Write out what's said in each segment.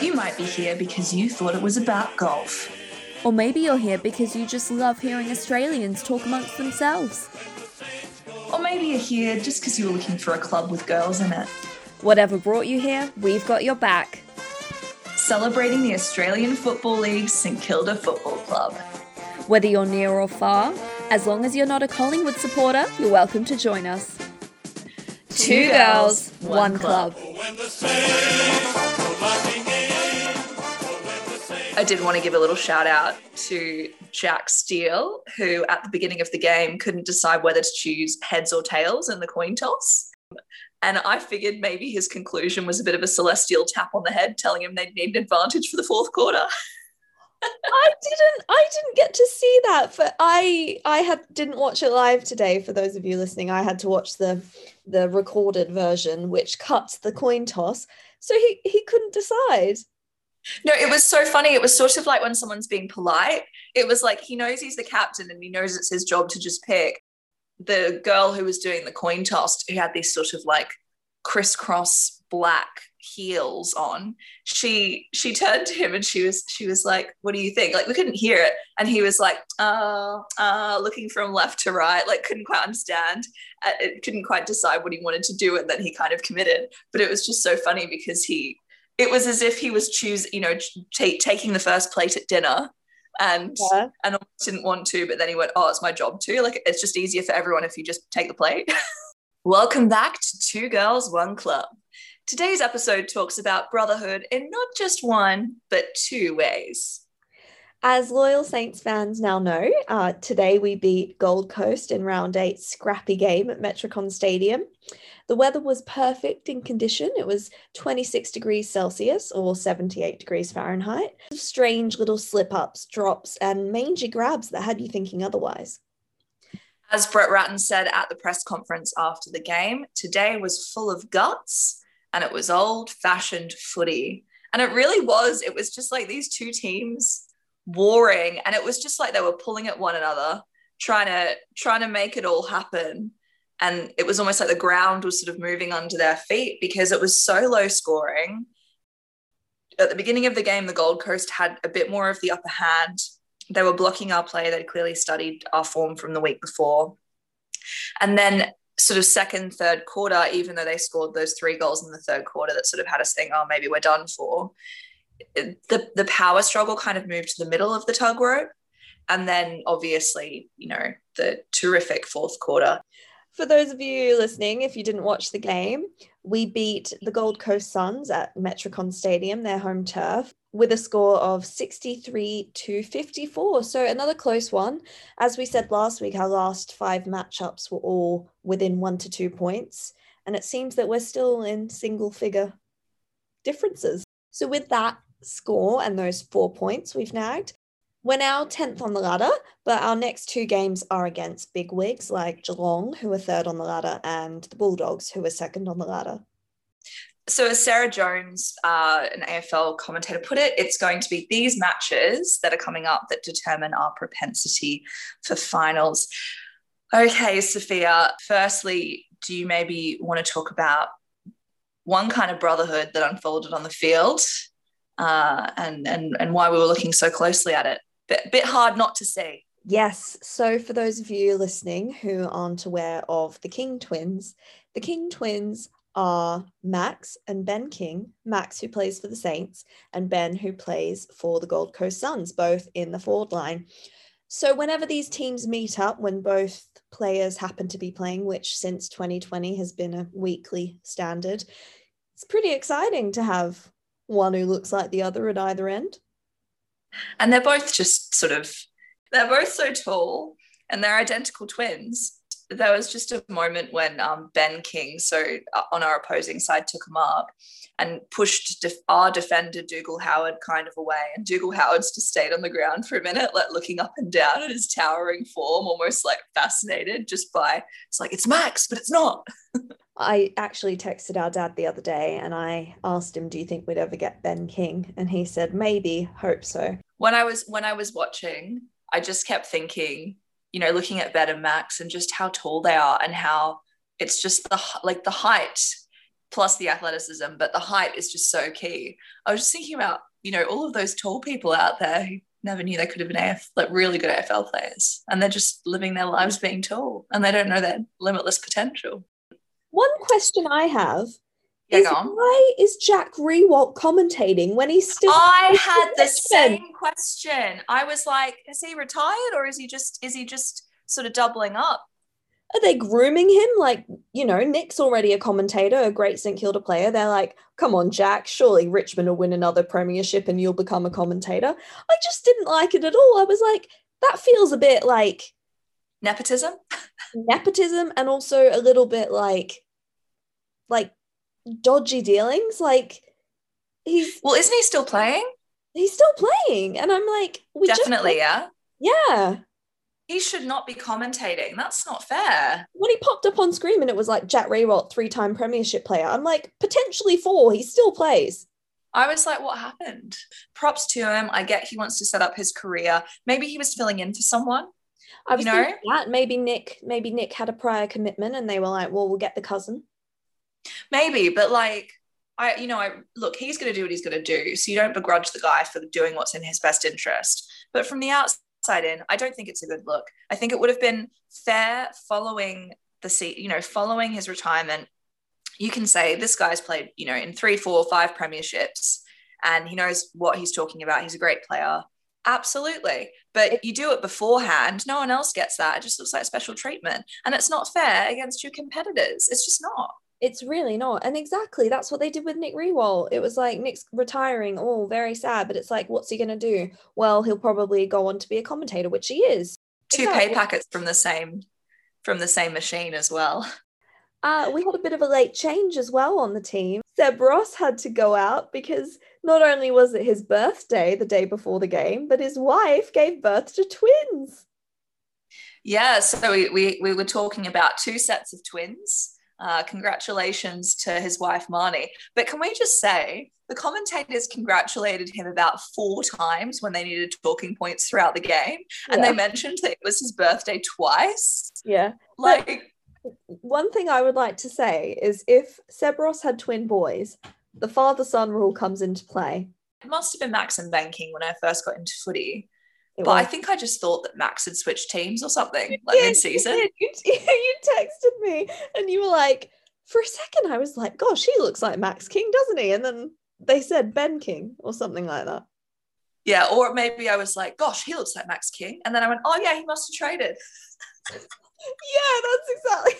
You might be here because you thought it was about golf. Or maybe you're here because you just love hearing Australians talk amongst themselves. Or maybe you're here just because you were looking for a club with girls in it. Whatever brought you here, we've got your back. Celebrating the Australian Football League's St Kilda Football Club. Whether you're near or far, as long as you're not a Collingwood supporter, you're welcome to join us. Two girls, one club. I did want to give a little shout out to Jack Steele, who at the beginning of the game couldn't decide whether to choose heads or tails in the coin toss. And I figured maybe his conclusion was a bit of a celestial tap on the head, telling him they'd need an advantage for the fourth quarter. I didn't I didn't get to see that but I I had didn't watch it live today for those of you listening I had to watch the the recorded version which cuts the mm. coin toss so he he couldn't decide no, it was so funny. It was sort of like when someone's being polite. It was like he knows he's the captain and he knows it's his job to just pick. The girl who was doing the coin toss, who had these sort of like crisscross black heels on, she she turned to him and she was she was like, "What do you think?" Like we couldn't hear it, and he was like, "Uh, uh," looking from left to right, like couldn't quite understand, uh, it couldn't quite decide what he wanted to do, and then he kind of committed. But it was just so funny because he it was as if he was choosing, you know, t- taking the first plate at dinner and yeah. and didn't want to, but then he went, "Oh, it's my job too." Like it's just easier for everyone if you just take the plate. Welcome back to Two Girls One Club. Today's episode talks about brotherhood in not just one, but two ways. As loyal Saints fans now know, uh, today we beat Gold Coast in round eight scrappy game at Metricon Stadium. The weather was perfect in condition. It was 26 degrees Celsius or 78 degrees Fahrenheit. Strange little slip ups, drops, and mangy grabs that had you thinking otherwise. As Brett Ratten said at the press conference after the game, today was full of guts and it was old fashioned footy. And it really was. It was just like these two teams warring and it was just like they were pulling at one another trying to trying to make it all happen and it was almost like the ground was sort of moving under their feet because it was so low scoring. At the beginning of the game, the Gold Coast had a bit more of the upper hand. They were blocking our play. They'd clearly studied our form from the week before. And then, sort of second, third quarter, even though they scored those three goals in the third quarter that sort of had us think, oh, maybe we're done for, the, the power struggle kind of moved to the middle of the tug rope. And then, obviously, you know, the terrific fourth quarter. For those of you listening, if you didn't watch the game, we beat the Gold Coast Suns at Metricon Stadium, their home turf, with a score of 63 to 54. So another close one. As we said last week, our last five matchups were all within one to two points. And it seems that we're still in single figure differences. So with that score and those four points we've nagged, we're now 10th on the ladder, but our next two games are against big wigs like Geelong, who are third on the ladder, and the Bulldogs, who are second on the ladder. So, as Sarah Jones, uh, an AFL commentator, put it, it's going to be these matches that are coming up that determine our propensity for finals. Okay, Sophia, firstly, do you maybe want to talk about one kind of brotherhood that unfolded on the field uh, and, and, and why we were looking so closely at it? bit, bit hard not to see. Yes. So, for those of you listening who aren't aware of the King twins, the King twins are Max and Ben King. Max, who plays for the Saints, and Ben, who plays for the Gold Coast Suns, both in the forward line. So, whenever these teams meet up, when both players happen to be playing, which since 2020 has been a weekly standard, it's pretty exciting to have one who looks like the other at either end. And they're both just sort of, they're both so tall and they're identical twins. There was just a moment when um, Ben King, so uh, on our opposing side, took a mark and pushed def- our defender Dougal Howard kind of away. And Dougal Howard's just stayed on the ground for a minute, like looking up and down at his towering form, almost like fascinated just by it's like it's Max, but it's not. I actually texted our dad the other day and I asked him, "Do you think we'd ever get Ben King?" And he said, "Maybe, hope so." When I was when I was watching, I just kept thinking, you know, looking at and Max and just how tall they are and how it's just the like the height plus the athleticism, but the height is just so key. I was just thinking about, you know, all of those tall people out there who never knew they could have been AF, like really good AFL players, and they're just living their lives being tall, and they don't know their limitless potential. One question I have Yeah, is why is Jack Riewoldt commentating when he's still I had the same question. I was like, is he retired or is he just is he just sort of doubling up? Are they grooming him? Like, you know, Nick's already a commentator, a great St Kilda player. They're like, come on, Jack, surely Richmond will win another premiership and you'll become a commentator. I just didn't like it at all. I was like, that feels a bit like Nepotism? nepotism and also a little bit like like dodgy dealings. Like he's Well, isn't he still playing? he's still playing. And I'm like, we just- Definitely, yeah. yeah. He should not be commentating. That's not fair. when he popped up on screen and it was like Jack Riewoldt, three-time premiership player, I'm like, potentially four, he still plays. I was like, what happened? Props to him. I get he wants to set up his career. Maybe he was filling in for someone. I was You know? that maybe Nick, maybe Nick had a prior commitment and they were like, well, we'll get the cousin. Maybe, but like, I, you know, I look, he's going to do what he's going to do. So you don't begrudge the guy for doing what's in his best interest. But from the outside in, I don't think it's a good look. I think it would have been fair following the seat, you know, following his retirement. You can say this guy's played, you know, in three, four, five premierships and he knows what he's talking about. He's a great player. Absolutely. But you do it beforehand. No one else gets that. It just looks like special treatment. And it's not fair against your competitors. It's just not. It's really not. And exactly, that's what they did with Nick Riewoldt. It was like Nick's retiring. Oh, very sad. But it's like, what's he going to do? Well, he'll probably go on to be a commentator, which he is. two Exactly. pay packets from the same from the same machine as well. Uh, we had a bit of a late change as well on the team. Seb Ross had to go out because not only was it his birthday the day before the game, but his wife gave birth to twins. Yeah, so we, we, we were talking about two sets of twins. Uh, congratulations to his wife Marnie. But can we just say the commentators congratulated him about four times when they needed talking points throughout the game, and Yeah. they mentioned that it was his birthday twice. Yeah. Like, One thing I would like to say is if Seb Ross had twin boys, the father son rule comes into play. it must have been Max and Ben King when I first got into footy. It But I think I just thought that Max had switched teams or something like Yeah, you mid-season. did. You, you texted me and you were like, for a second, I was like, gosh, he looks like Max King, doesn't he? And then they said Ben King or something like that. Yeah, or maybe I was like, gosh, he looks like Max King. And then I went, oh, yeah, he must have traded. Yeah, that's exactly.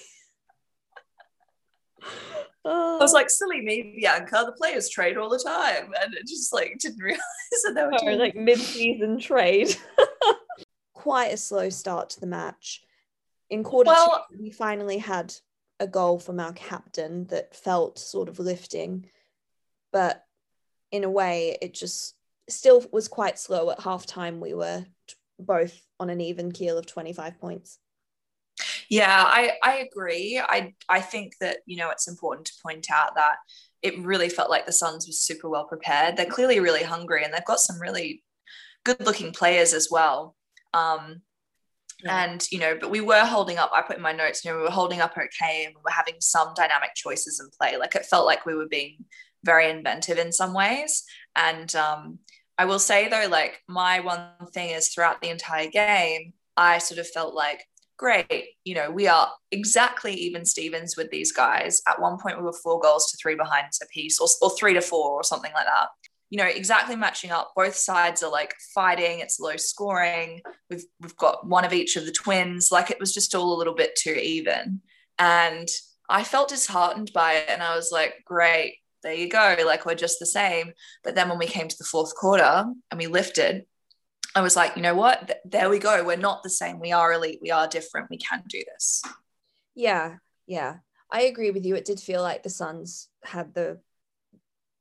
I was oh. like, silly me, Bianca, the players trade all the time. And it just like didn't realize that they were Oh, doing like mid-season trade. Quite a slow start to the match. In quarter Well- two, we finally had a goal from our captain that felt sort of lifting, but in a way, it just still was quite slow. At halftime, we were both on an even keel of 25 points. Yeah, I, I agree. I I think that, you know, it's important to point out that it really felt like the Suns were super well prepared. They're clearly really hungry and they've got some really good looking players as well. Um, Yeah. And, you know, but we were holding up, I put in my notes, you know, we were holding up okay and we were having some dynamic choices in play. Like it felt like we were being very inventive in some ways. And um, I will say though, like my one thing is throughout the entire game, I sort of felt like, great, you know, we are exactly even Stevens with these guys. At one point, we were four goals to three behind a piece, or, or three to four, or something like that. You know, exactly matching up. Both sides are like fighting. It's low scoring. We've we've got one of each of the twins. Like it was just all a little bit too even, and I felt disheartened by it. And I was like, great, there you go. Like we're just the same. But then when we came to the fourth quarter and we lifted, I was like, you know what? There we go. We're not the same. We are elite. We are different. We can do this. Yeah, yeah. I agree with you. It did feel like the Suns had the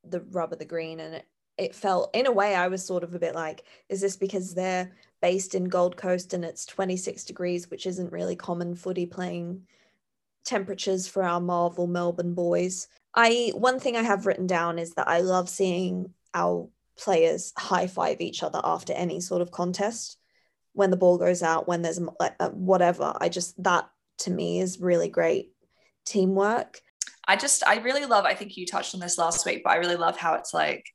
the rub of the green and it, it felt in a way I was sort of a bit like, is this because they're based in Gold Coast and it's 26 degrees, which isn't really common footy playing temperatures for our Marvel Melbourne boys. I one thing I have written down is that I love seeing our players high five each other after any sort of contest when the ball goes out, when there's like uh, whatever. I just that to me is really great teamwork. I just, I really love, I think you touched on this last week, but I really love how it's like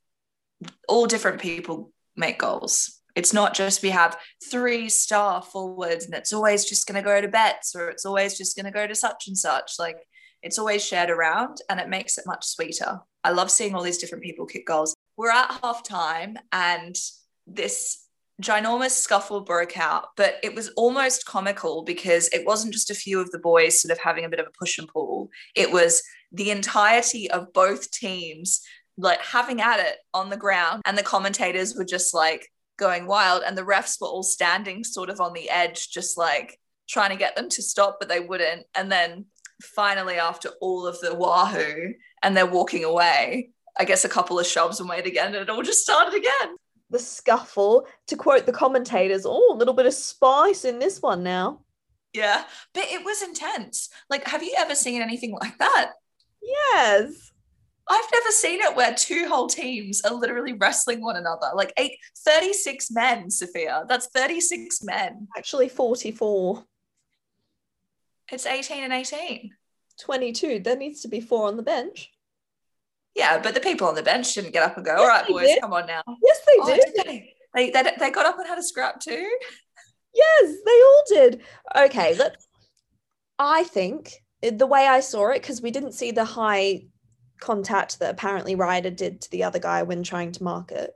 all different people make goals. It's not just we have three star forwards and it's always just going to go to bets or it's always just going to go to such and such. Like it's always shared around and it makes it much sweeter. I love seeing all these different people kick goals. We're at half time and this ginormous scuffle broke out, but it was almost comical because it wasn't just a few of the boys sort of having a bit of a push and pull. It was the entirety of both teams like having at it on the ground and the commentators were just like going wild and the refs were all standing sort of on the edge just like trying to get them to stop but they wouldn't and then finally after all of the wahoo and they're walking away i guess a couple of shoves were made again and it all just started again the scuffle to quote the commentators oh a little bit of spice in this one now yeah but it was intense like have you ever seen anything like that yes I've never seen it where two whole teams are literally wrestling one another. Like eight, 36 men, Sophia. That's 36 men. Actually, 44. It's 18 and 18. 22. There needs to be four on the bench. Yeah, but the people on the bench didn't get up and go, yes, all right, boys, did. come on now. Yes, they oh, did. they? They, they, they got up and had a scrap too? Yes, they all did. Okay, let's. I think the way I saw it, because we didn't see the high contact that apparently Ryder did to the other guy when trying to mark it.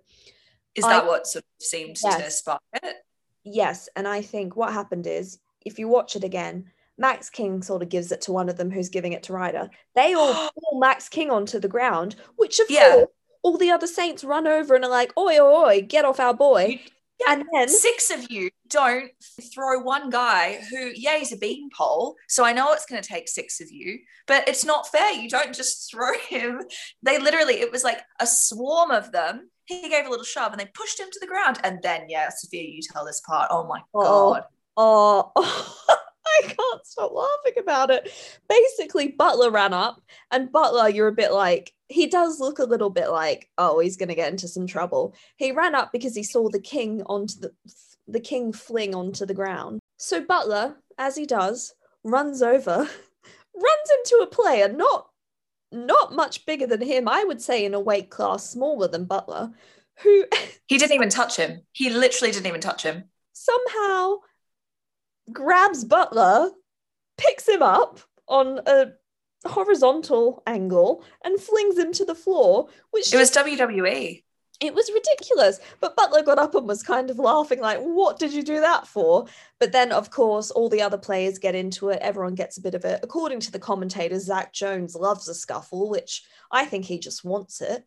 Is that I, what sort of seemed yes. to spark it? Yes. And I think what happened is if you watch it again, Max King sort of gives it to one of them who's giving it to Ryder. They all pull Max King onto the ground, which of yeah. course all the other Saints run over and are like, oi, oi, oi, get off our boy. Yeah, and then six of you don't throw one guy who, yeah, he's a beanpole. So I know it's going to take six of you, but it's not fair. You don't just throw him. They literally, it was like a swarm of them. He gave a little shove and they pushed him to the ground. And then, yeah, Sophia, you tell this part. Oh my oh, God. Oh, oh. I can't stop laughing about it. Basically, Butler ran up, and Butler, you're a bit like, he does look a little bit like, oh, he's going to get into some trouble. He ran up because he saw the king onto the the king fling onto the ground. So Butler, as he does, runs over, runs into a player not not much bigger than him. I would say in a weight class smaller than Butler, who he didn't even touch him. He literally didn't even touch him. Somehow grabs Butler, picks him up on a horizontal angle, and flings him to the floor. Which it was WWE. It was ridiculous. But Butler got up and was kind of laughing, like, what did you do that for? But then, of course, all the other players get into it. Everyone gets a bit of it. According to the commentators, Zach Jones loves a scuffle, which I think he just wants it.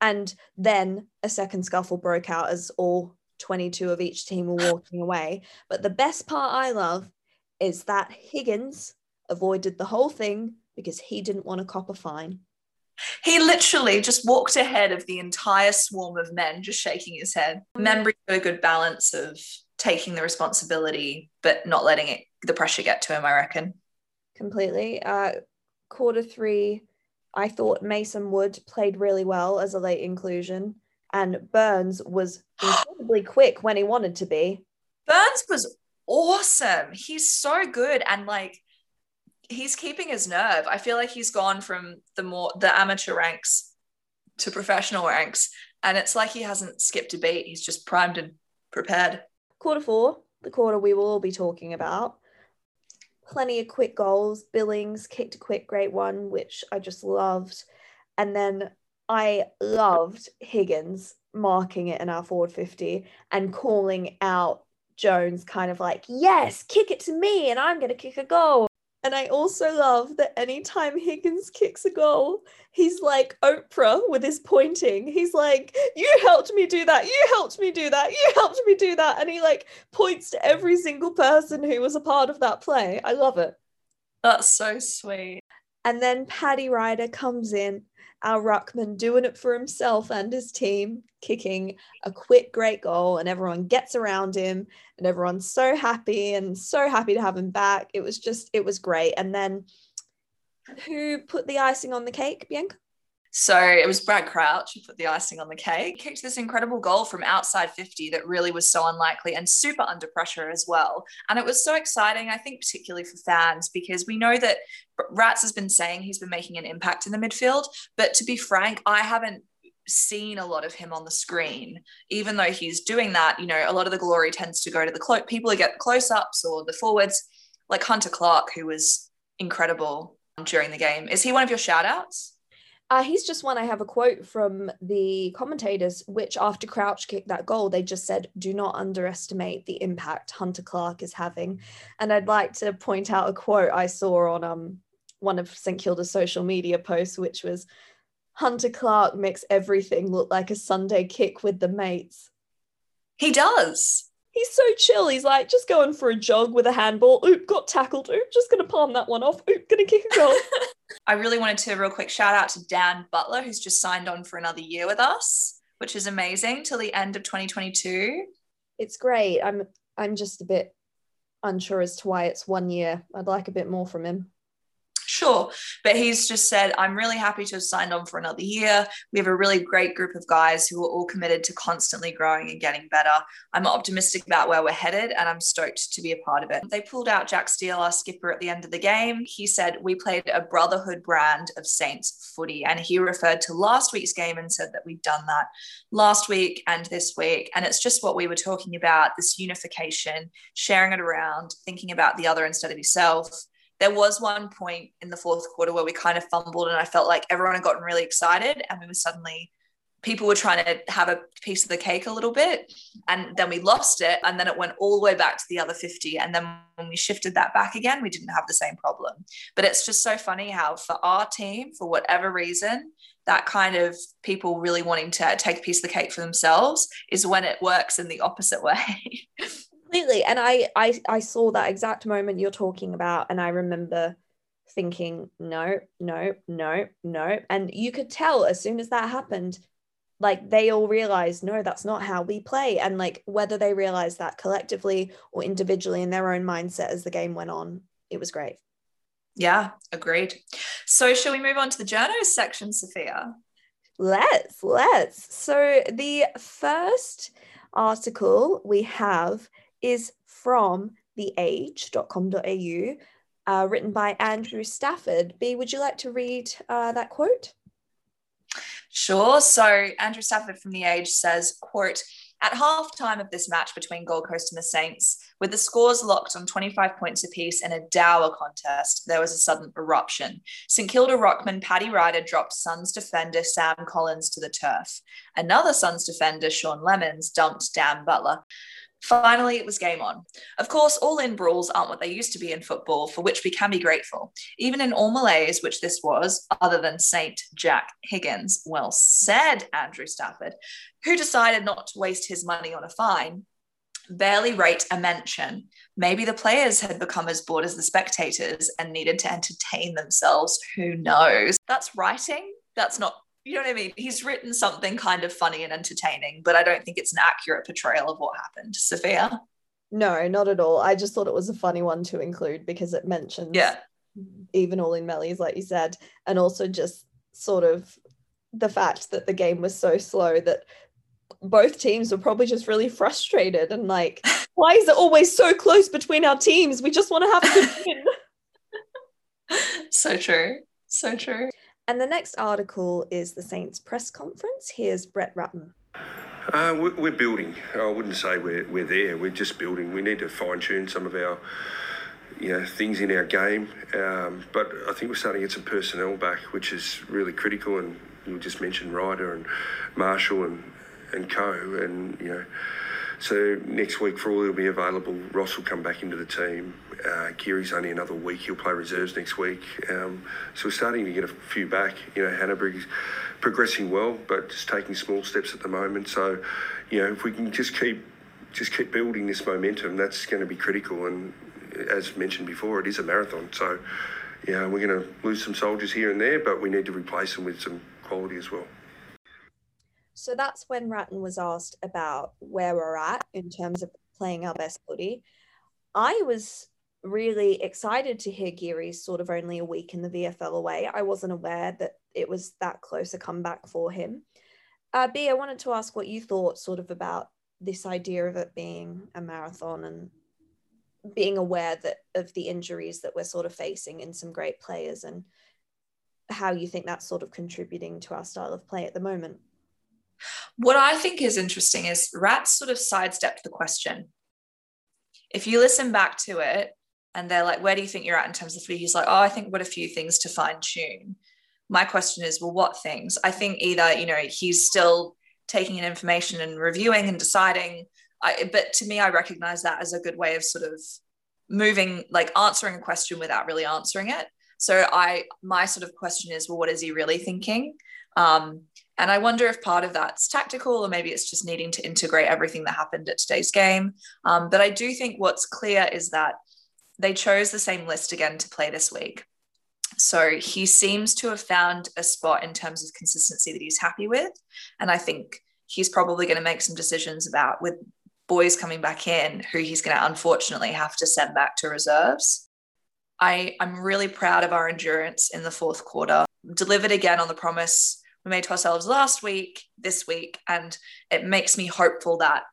And then a second scuffle broke out as all 22 of each team were walking away. But the best part I love is that Higgins avoided the whole thing because he didn't want to cop a fine. He literally just walked ahead of the entire swarm of men, just shaking his head. Men bring a good balance of taking the responsibility, but not letting it the pressure get to him, I reckon. Completely. Uh, quarter three, I thought Mason Wood played really well as a late inclusion and Burns was incredibly quick when he wanted to be. Burns was awesome. He's so good and like he's keeping his nerve. I feel like he's gone from the more the amateur ranks to professional ranks and it's like he hasn't skipped a beat. He's just primed and prepared. Quarter 4, the quarter we will all be talking about. Plenty of quick goals. Billings kicked a quick great one which I just loved. And then I loved Higgins marking it in our forward 50 and calling out Jones, kind of like, yes, kick it to me and I'm going to kick a goal. And I also love that anytime Higgins kicks a goal, he's like Oprah with his pointing. He's like, You helped me do that. You helped me do that. You helped me do that. And he like points to every single person who was a part of that play. I love it. That's so sweet. And then Paddy Ryder comes in our ruckman doing it for himself and his team, kicking a quick, great goal, and everyone gets around him, and everyone's so happy and so happy to have him back. It was just, it was great. And then who put the icing on the cake, Bianca? So it was Brad Crouch who put the icing on the cake. Kicked this incredible goal from outside 50 that really was so unlikely and super under pressure as well. And it was so exciting, I think, particularly for fans, because we know that Rats has been saying he's been making an impact in the midfield. But to be frank, I haven't seen a lot of him on the screen even though he's doing that you know a lot of the glory tends to go to the clo- people who get close-ups or the forwards like hunter clark who was incredible during the game is he one of your shout outs uh, he's just one. I have a quote from the commentators, which after Crouch kicked that goal, they just said, "Do not underestimate the impact Hunter Clark is having." And I'd like to point out a quote I saw on um one of St Kilda's social media posts, which was, "Hunter Clark makes everything look like a Sunday kick with the mates." He does. He's so chill. He's like just going for a jog with a handball. Oop, got tackled. Oop, just gonna palm that one off. Oop, gonna kick a goal. I really wanted to real quick shout out to Dan Butler, who's just signed on for another year with us, which is amazing till the end of 2022. It's great. I'm I'm just a bit unsure as to why it's one year. I'd like a bit more from him. Sure. But he's just said, I'm really happy to have signed on for another year. We have a really great group of guys who are all committed to constantly growing and getting better. I'm optimistic about where we're headed and I'm stoked to be a part of it. They pulled out Jack Steele, our skipper, at the end of the game. He said, We played a brotherhood brand of Saints footy. And he referred to last week's game and said that we'd done that last week and this week. And it's just what we were talking about this unification, sharing it around, thinking about the other instead of yourself there was one point in the fourth quarter where we kind of fumbled and I felt like everyone had gotten really excited and we were suddenly people were trying to have a piece of the cake a little bit and then we lost it and then it went all the way back to the other 50 and then when we shifted that back again we didn't have the same problem. But it's just so funny how for our team for whatever reason that kind of people really wanting to take a piece of the cake for themselves is when it works in the opposite way completely. And I, I i saw that exact moment you're talking about and i remember thinking no no no no and you could tell as soon as that happened like they all realized no that's not how we play. And like whether they realized that collectively or individually in their own mindset as the game went on it was great. Yeah agreed. So shall we move on to the journos section sophia? Let's let's. So the first article we have is from theage.com.au, uh, written by Andrew Stafford. B, would you like to read uh, that quote? Sure. So Andrew Stafford from The Age says, quote, at halftime of this match between Gold Coast and the Saints, with the scores locked on 25 points apiece in a dour contest, there was a sudden eruption. St Kilda ruckman Paddy Ryder dropped Suns defender Sam Collins to the turf. Another Suns defender, Sean Lemmens, dumped Dan Butler. Finally, it was game on. Of course, all in brawls aren't what they used to be in football, for which we can be grateful. Even in all melees, which this was, other than Saint Jack Higgins, well said, Andrew Stafford, who decided not to waste his money on a fine, barely rate a mention. Maybe the players had become as bored as the spectators and needed to entertain themselves. Who knows? That's writing. That's not you know what I mean? He's written something kind of funny and entertaining, but I don't think it's an accurate portrayal of what happened. Sophia? No, not at all. I just thought it was a funny one to include because it mentions yeah. even all in melees, like you said, and also just sort of the fact that the game was so slow that both teams were probably just really frustrated and like, why is it always so close between our teams? We just want to have a good win. so true. So true. And the next article is the Saints press conference. Here's Brett Ratten. Uh, we're building. I wouldn't say we're, we're there. We're just building. We need to fine tune some of our you know things in our game. Um, but I think we're starting to get some personnel back, which is really critical. And you just mentioned Ryder and Marshall and and Co. And you know so next week, for all he'll be available. Ross will come back into the team. Uh, Geary's only another week. He'll play reserves next week. Um, so we're starting to get a few back. You know, Hannebery's progressing well, but just taking small steps at the moment. So, you know, if we can just keep just keep building this momentum, that's going to be critical. And as mentioned before, it is a marathon. So, yeah, we're going to lose some soldiers here and there, but we need to replace them with some quality as well. So that's when Ratten was asked about where we're at in terms of playing our best footy. I was really excited to hear Geary's sort of only a week in the VFL away. I wasn't aware that it was that close a comeback for him. Uh, B, I wanted to ask what you thought sort of about this idea of it being a marathon and being aware that of the injuries that we're sort of facing in some great players and how you think that's sort of contributing to our style of play at the moment. What I think is interesting is Rats sort of sidestepped the question. If you listen back to it and they're like, where do you think you're at in terms of footy? He's like, oh, I think what a few things to fine tune. My question is, well, what things? I think either, you know, he's still taking in information and reviewing and deciding. I, but to me, I recognize that as a good way of sort of moving, like answering a question without really answering it. So I, my sort of question is, well, what is he really thinking? Um, and I wonder if part of that's tactical or maybe it's just needing to integrate everything that happened at today's game. Um, but I do think what's clear is that they chose the same list again to play this week. So he seems to have found a spot in terms of consistency that he's happy with. And I think he's probably going to make some decisions about with boys coming back in who he's going to unfortunately have to send back to reserves. I, I'm really proud of our endurance in the fourth quarter. Delivered again on the promise we made to ourselves last week, this week, and it makes me hopeful that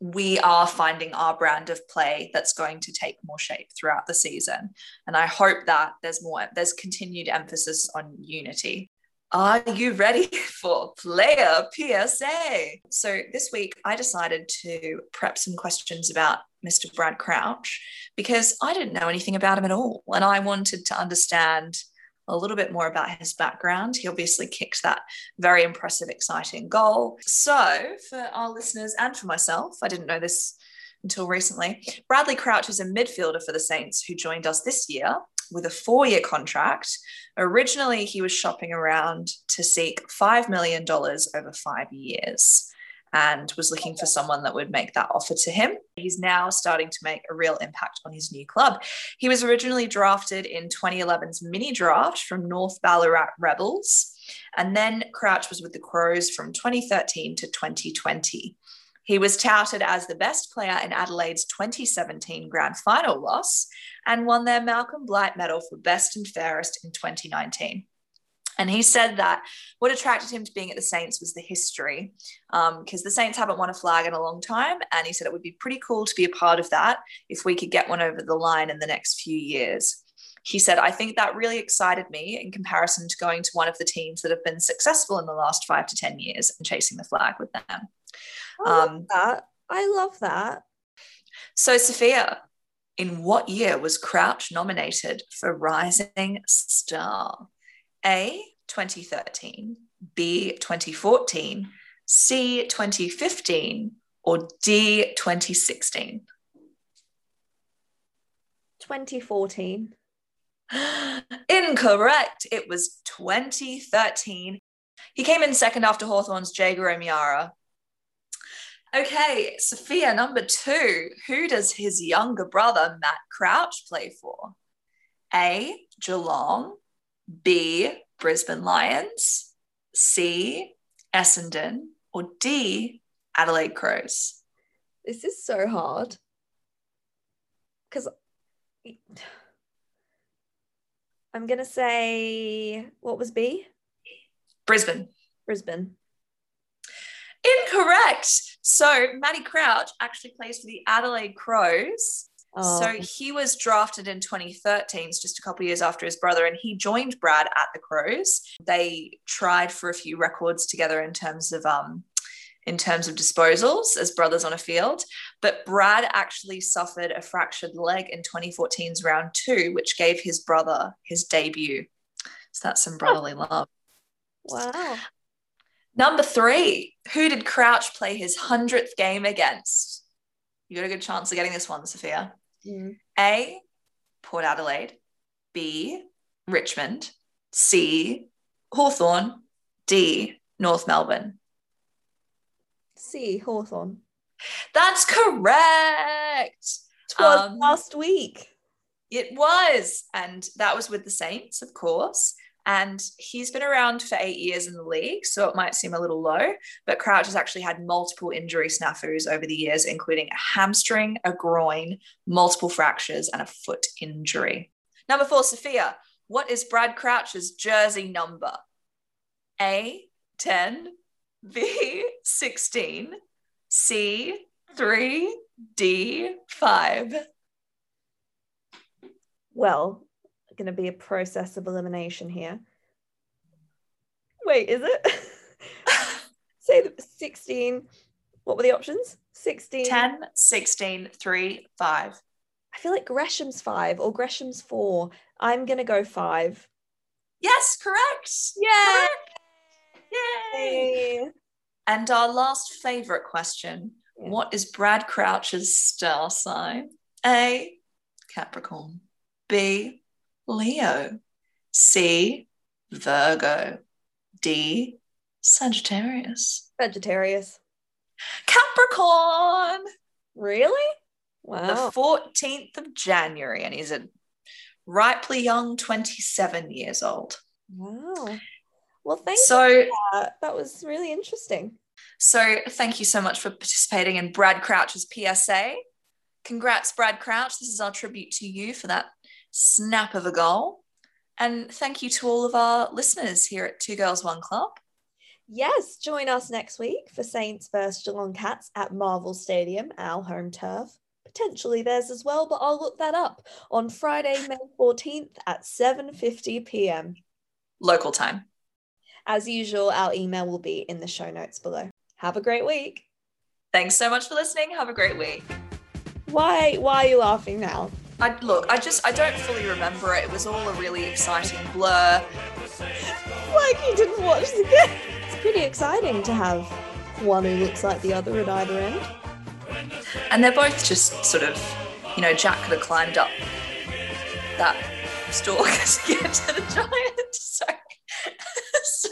we are finding our brand of play that's going to take more shape throughout the season. And I hope that there's more, there's continued emphasis on unity. Are you ready for player PSA? So this week I decided to prep some questions about Mr. Brad Crouch because I didn't know anything about him at all. And I wanted to understand a little bit more about his background. He obviously kicked that very impressive, exciting goal. So, for our listeners and for myself, I didn't know this until recently. Bradley Crouch is a midfielder for the Saints who joined us this year with a four year contract. Originally, he was shopping around to seek $5 million over five years and was looking for someone that would make that offer to him. He's now starting to make a real impact on his new club. He was originally drafted in 2011's mini draft from North Ballarat Rebels, and then Crouch was with the Crows from 2013 to 2020. He was touted as the best player in Adelaide's 2017 grand final loss and won their Malcolm Blight medal for best and fairest in 2019. And he said that what attracted him to being at the Saints was the history, because um, the Saints haven't won a flag in a long time. And he said it would be pretty cool to be a part of that if we could get one over the line in the next few years. He said, I think that really excited me in comparison to going to one of the teams that have been successful in the last five to 10 years and chasing the flag with them. I love um, that. I love that. So, Sophia, in what year was Crouch nominated for Rising Star? A, 2013, B, 2014, C, 2015, or D, 2016? 2014. Incorrect. It was 2013. He came in second after Hawthorn's Jaeger O'Meara. Okay, Sophia, number two. Who does his younger brother, Matt Crouch, play for? A, Geelong, B, Brisbane Lions, C, Essendon, or D, Adelaide Crows? This is so hard. Because I'm going to say, what was B? Brisbane. Brisbane. Incorrect. So Matty Crouch actually plays for the Adelaide Crows. Oh. So he was drafted in 2013, just a couple years after his brother, and he joined Brad at the Crows. They tried for a few records together in terms of um, in terms of disposals as brothers on a field. But Brad actually suffered a fractured leg in 2014's round two, which gave his brother his debut. So that's some brotherly love. Wow. Number three, who did Crouch play his 100th game against? You got a good chance of getting this one, Sophia. Mm. A, Port Adelaide. B, Richmond. C, Hawthorn. D, North Melbourne. C, Hawthorn. That's correct. Twas um, last week. It was. And that was with the Saints, of course. And he's been around for eight years in the league, so it might seem a little low, but Crouch has actually had multiple injury snafus over the years, including a hamstring, a groin, multiple fractures, and a foot injury. Number four, Sophia. What is Brad Crouch's jersey number? A, 10, B, 16, C, 3, D, 5. Well, going to be a process of elimination here. Wait, is it? Say 16. What were the options? 16. 10, 16, 3, 5. I feel like Gresham's 5 or Gresham's 4. I'm going to go 5. Yes, correct. Yeah. Yay. And our last favorite question yeah. What is Brad Crouch's star sign? A. Capricorn. B. Leo. C. Virgo. D. Sagittarius. Sagittarius. Capricorn. Really? Wow. The 14th of January, and he's a ripely young 27 years old. Wow. Well, thank so, you. That. that was really interesting. So, thank you so much for participating in Brad Crouch's PSA. Congrats, Brad Crouch. This is our tribute to you for that snap of a goal. And thank you to all of our listeners here at Two Girls One Club. Yes, join us next week for Saints vs Geelong Cats at Marvel Stadium, our home turf. Potentially theirs as well, but I'll look that up on Friday, May 14th at 7:50 p.m. local time. As usual, our email will be in the show notes below. Have a great week. Thanks so much for listening. Have a great week. Why why are you laughing now? I, look, I just I don't fully remember it. It was all a really exciting blur. like you didn't watch the game. It's pretty exciting to have one who looks like the other at either end. And they're both just sort of, you know, Jack could have climbed up that stalk to get to the giant. so, so